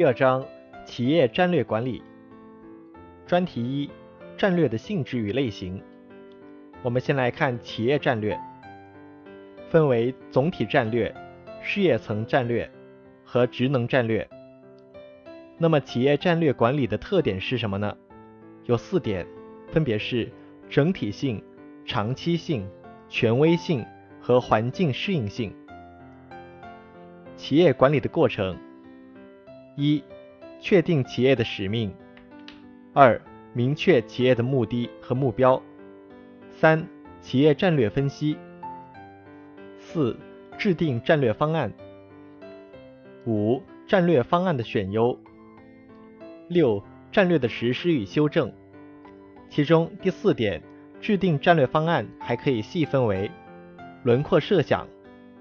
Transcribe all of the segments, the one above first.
第二章企业战略管理，专题一：战略的性质与类型。我们先来看企业战略，分为总体战略、事业层战略和职能战略。那么企业战略管理的特点是什么呢？有四点，分别是整体性、长期性、权威性和环境适应性。企业管理的过程。一、确定企业的使命；二、明确企业的目的和目标；三、企业战略分析；四、制定战略方案；五、战略方案的选优；六、战略的实施与修正。其中第四点，制定战略方案还可以细分为轮廓设想、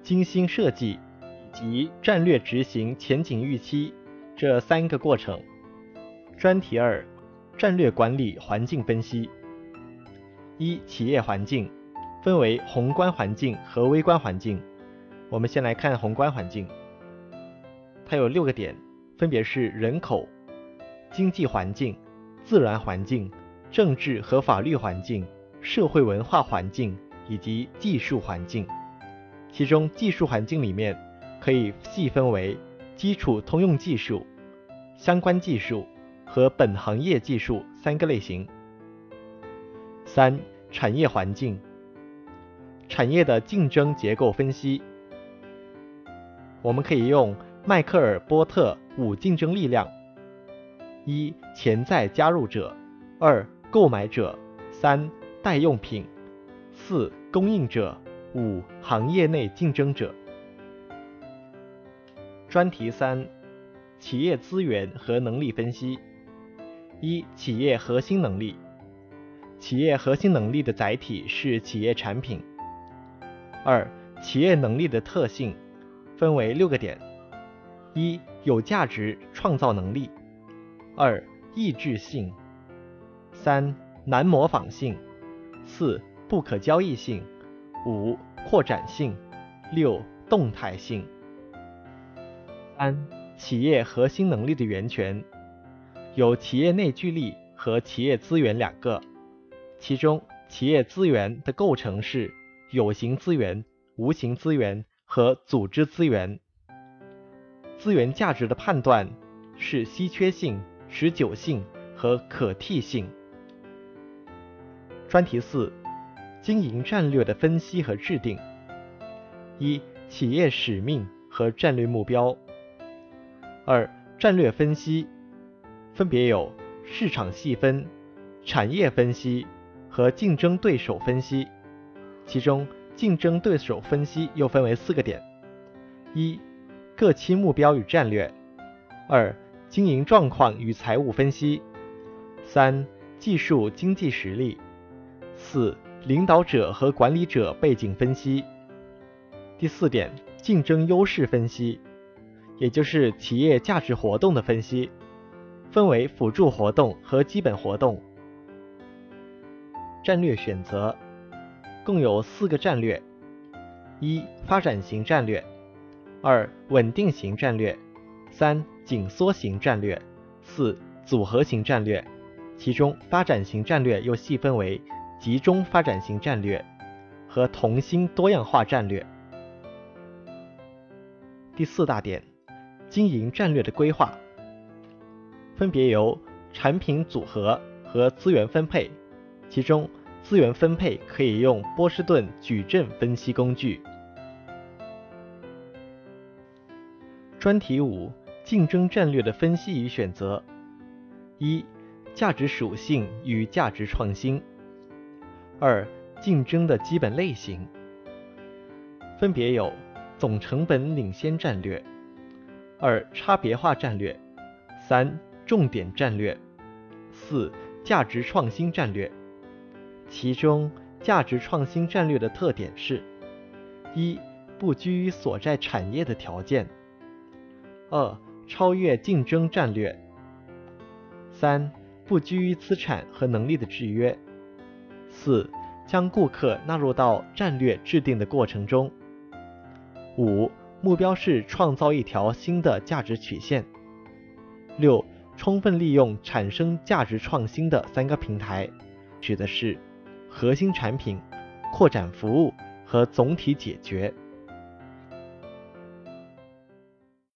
精心设计以及战略执行前景预期。这三个过程。专题二：战略管理环境分析。一、企业环境分为宏观环境和微观环境。我们先来看宏观环境，它有六个点，分别是人口、经济环境、自然环境、政治和法律环境、社会文化环境以及技术环境。其中技术环境里面可以细分为。基础通用技术、相关技术和本行业技术三个类型。三、产业环境，产业的竞争结构分析。我们可以用迈克尔波特五竞争力量：一、潜在加入者；二、购买者；三、代用品；四、供应者；五、行业内竞争者。专题三：企业资源和能力分析。一、企业核心能力。企业核心能力的载体是企业产品。二、企业能力的特性分为六个点：一、有价值创造能力；二、意志性；三、难模仿性；四、不可交易性；五、扩展性；六、动态性。三、企业核心能力的源泉有企业内聚力和企业资源两个，其中企业资源的构成是有形资源、无形资源和组织资源。资源价值的判断是稀缺性、持久性和可替性。专题四：经营战略的分析和制定。一、企业使命和战略目标。二、战略分析分别有市场细分、产业分析和竞争对手分析。其中，竞争对手分析又分为四个点：一、各期目标与战略；二、经营状况与财务分析；三、技术经济实力；四、领导者和管理者背景分析。第四点，竞争优势分析。也就是企业价值活动的分析，分为辅助活动和基本活动。战略选择共有四个战略：一、发展型战略；二、稳定型战略；三、紧缩型战略；四、组合型战略。其中，发展型战略又细分为集中发展型战略和同心多样化战略。第四大点。经营战略的规划，分别由产品组合和资源分配。其中，资源分配可以用波士顿矩阵分析工具。专题五：竞争战略的分析与选择。一、价值属性与价值创新。二、竞争的基本类型，分别有总成本领先战略。二、差别化战略；三、重点战略；四、价值创新战略。其中，价值创新战略的特点是：一、不拘于所在产业的条件；二、超越竞争战略；三、不拘于资产和能力的制约；四、将顾客纳入到战略制定的过程中；五。目标是创造一条新的价值曲线。六、充分利用产生价值创新的三个平台，指的是核心产品、扩展服务和总体解决。